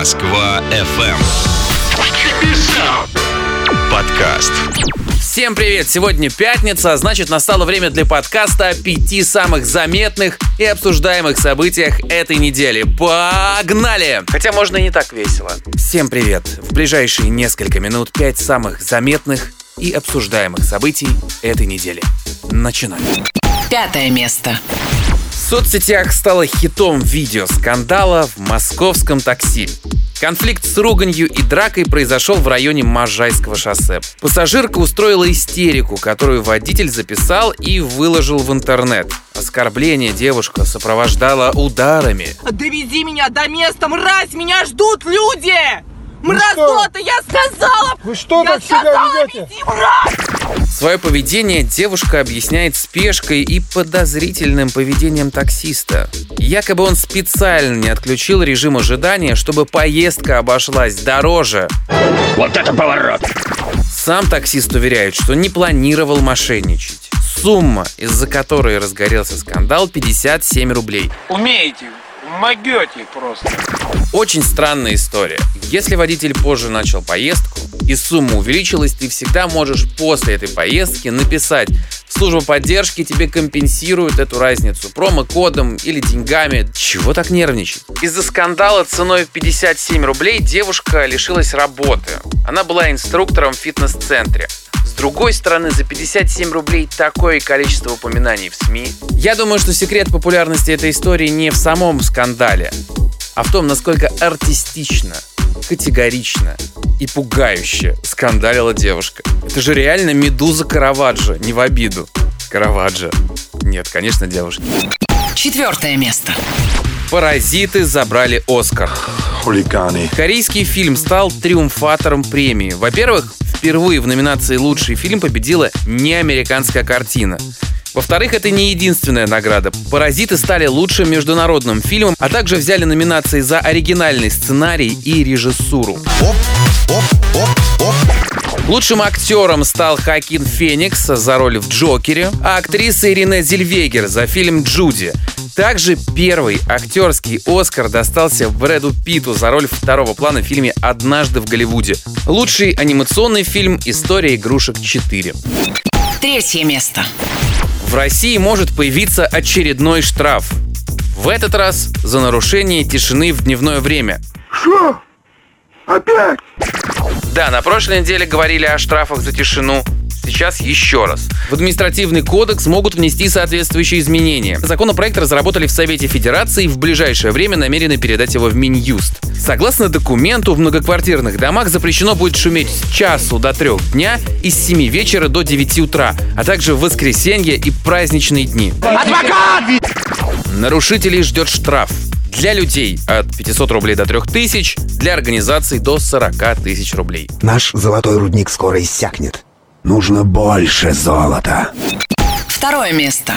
Москва FM. Подкаст. Всем привет! Сегодня пятница, значит настало время для подкаста о пяти самых заметных и обсуждаемых событиях этой недели. Погнали! Хотя можно и не так весело. Всем привет! В ближайшие несколько минут пять самых заметных и обсуждаемых событий этой недели. Начинаем. Пятое место. Соцсетях стало хитом видео скандала в московском такси. Конфликт с руганью и дракой произошел в районе Можайского шоссе. Пассажирка устроила истерику, которую водитель записал и выложил в интернет. Оскорбление девушка сопровождала ударами. Довези меня до места, мразь! Меня ждут люди! Мразота, я сказала! Вы что я так себя сказала, ведете? веди, мразь! Свое поведение девушка объясняет спешкой и подозрительным поведением таксиста. Якобы он специально не отключил режим ожидания, чтобы поездка обошлась дороже. Вот это поворот! Сам таксист уверяет, что не планировал мошенничать. Сумма, из-за которой разгорелся скандал, 57 рублей. Умеете, могете просто. Очень странная история. Если водитель позже начал поездку и сумма увеличилась, ты всегда можешь после этой поездки написать в службу поддержки тебе компенсируют эту разницу промокодом или деньгами. Чего так нервничать? Из-за скандала ценой в 57 рублей девушка лишилась работы. Она была инструктором в фитнес-центре. С другой стороны, за 57 рублей такое количество упоминаний в СМИ. Я думаю, что секрет популярности этой истории не в самом скандале, а в том, насколько артистично, категорично и пугающе скандалила девушка. Это же реально медуза Караваджо, не в обиду. Караваджо. Нет, конечно, девушки. Четвертое место. Паразиты забрали Оскар. Хулиганы. Корейский фильм стал триумфатором премии. Во-первых, впервые в номинации «Лучший фильм» победила не американская картина. Во-вторых, это не единственная награда. «Паразиты» стали лучшим международным фильмом, а также взяли номинации за оригинальный сценарий и режиссуру. Лучшим актером стал Хакин Феникс за роль в «Джокере», а актриса Ирина Зельвегер за фильм «Джуди». Также первый актерский Оскар достался Брэду Питу за роль второго плана в фильме «Однажды в Голливуде». Лучший анимационный фильм «История игрушек 4». Третье место. В России может появиться очередной штраф. В этот раз за нарушение тишины в дневное время. Что? Опять? Да, на прошлой неделе говорили о штрафах за тишину. Сейчас еще раз. В административный кодекс могут внести соответствующие изменения. Законопроект разработали в Совете Федерации и в ближайшее время намерены передать его в Минюст. Согласно документу, в многоквартирных домах запрещено будет шуметь с часу до трех дня и с 7 вечера до 9 утра, а также в воскресенье и праздничные дни. Нарушителей ждет штраф. Для людей от 500 рублей до 3000, для организаций до 40 тысяч рублей. Наш золотой рудник скоро иссякнет. Нужно больше золота. Второе место.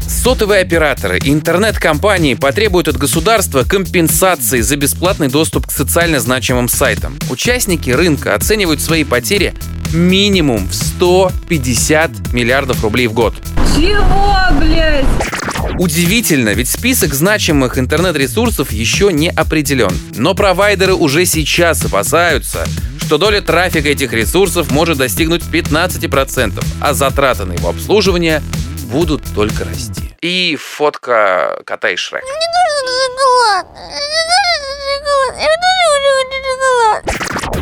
Сотовые операторы и интернет-компании потребуют от государства компенсации за бесплатный доступ к социально значимым сайтам. Участники рынка оценивают свои потери минимум в 150 миллиардов рублей в год. Чего, блядь? Удивительно, ведь список значимых интернет-ресурсов еще не определен. Но провайдеры уже сейчас опасаются, что доля трафика этих ресурсов может достигнуть 15%, а затраты на его обслуживание будут только расти. И фотка кота и Шрека.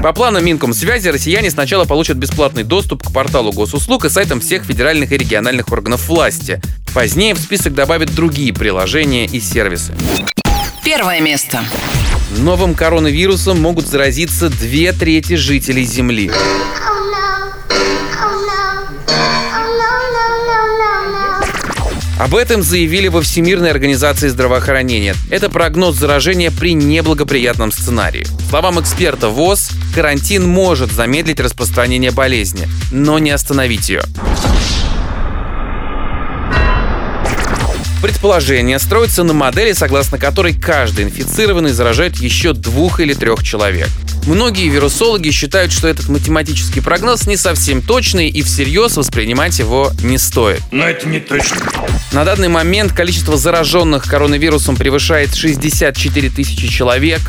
По планам Минкомсвязи россияне сначала получат бесплатный доступ к порталу госуслуг и сайтам всех федеральных и региональных органов власти. Позднее в список добавят другие приложения и сервисы. Первое место. Новым коронавирусом могут заразиться две трети жителей Земли. Об этом заявили во Всемирной организации здравоохранения. Это прогноз заражения при неблагоприятном сценарии. Словам эксперта ВОЗ, карантин может замедлить распространение болезни, но не остановить ее. Предположение строится на модели, согласно которой каждый инфицированный заражает еще двух или трех человек. Многие вирусологи считают, что этот математический прогноз не совсем точный и всерьез воспринимать его не стоит. Но это не точно. На данный момент количество зараженных коронавирусом превышает 64 тысячи человек.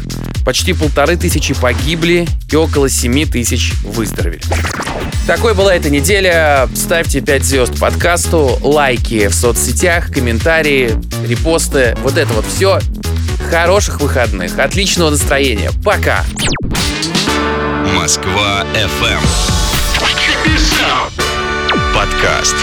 почти полторы тысячи погибли и около семи тысяч выздоровели. Такой была эта неделя. Ставьте 5 звезд подкасту, лайки в соцсетях, комментарии, репосты. Вот это вот все. Хороших выходных, отличного настроения. Пока! Москва FM. Подкаст.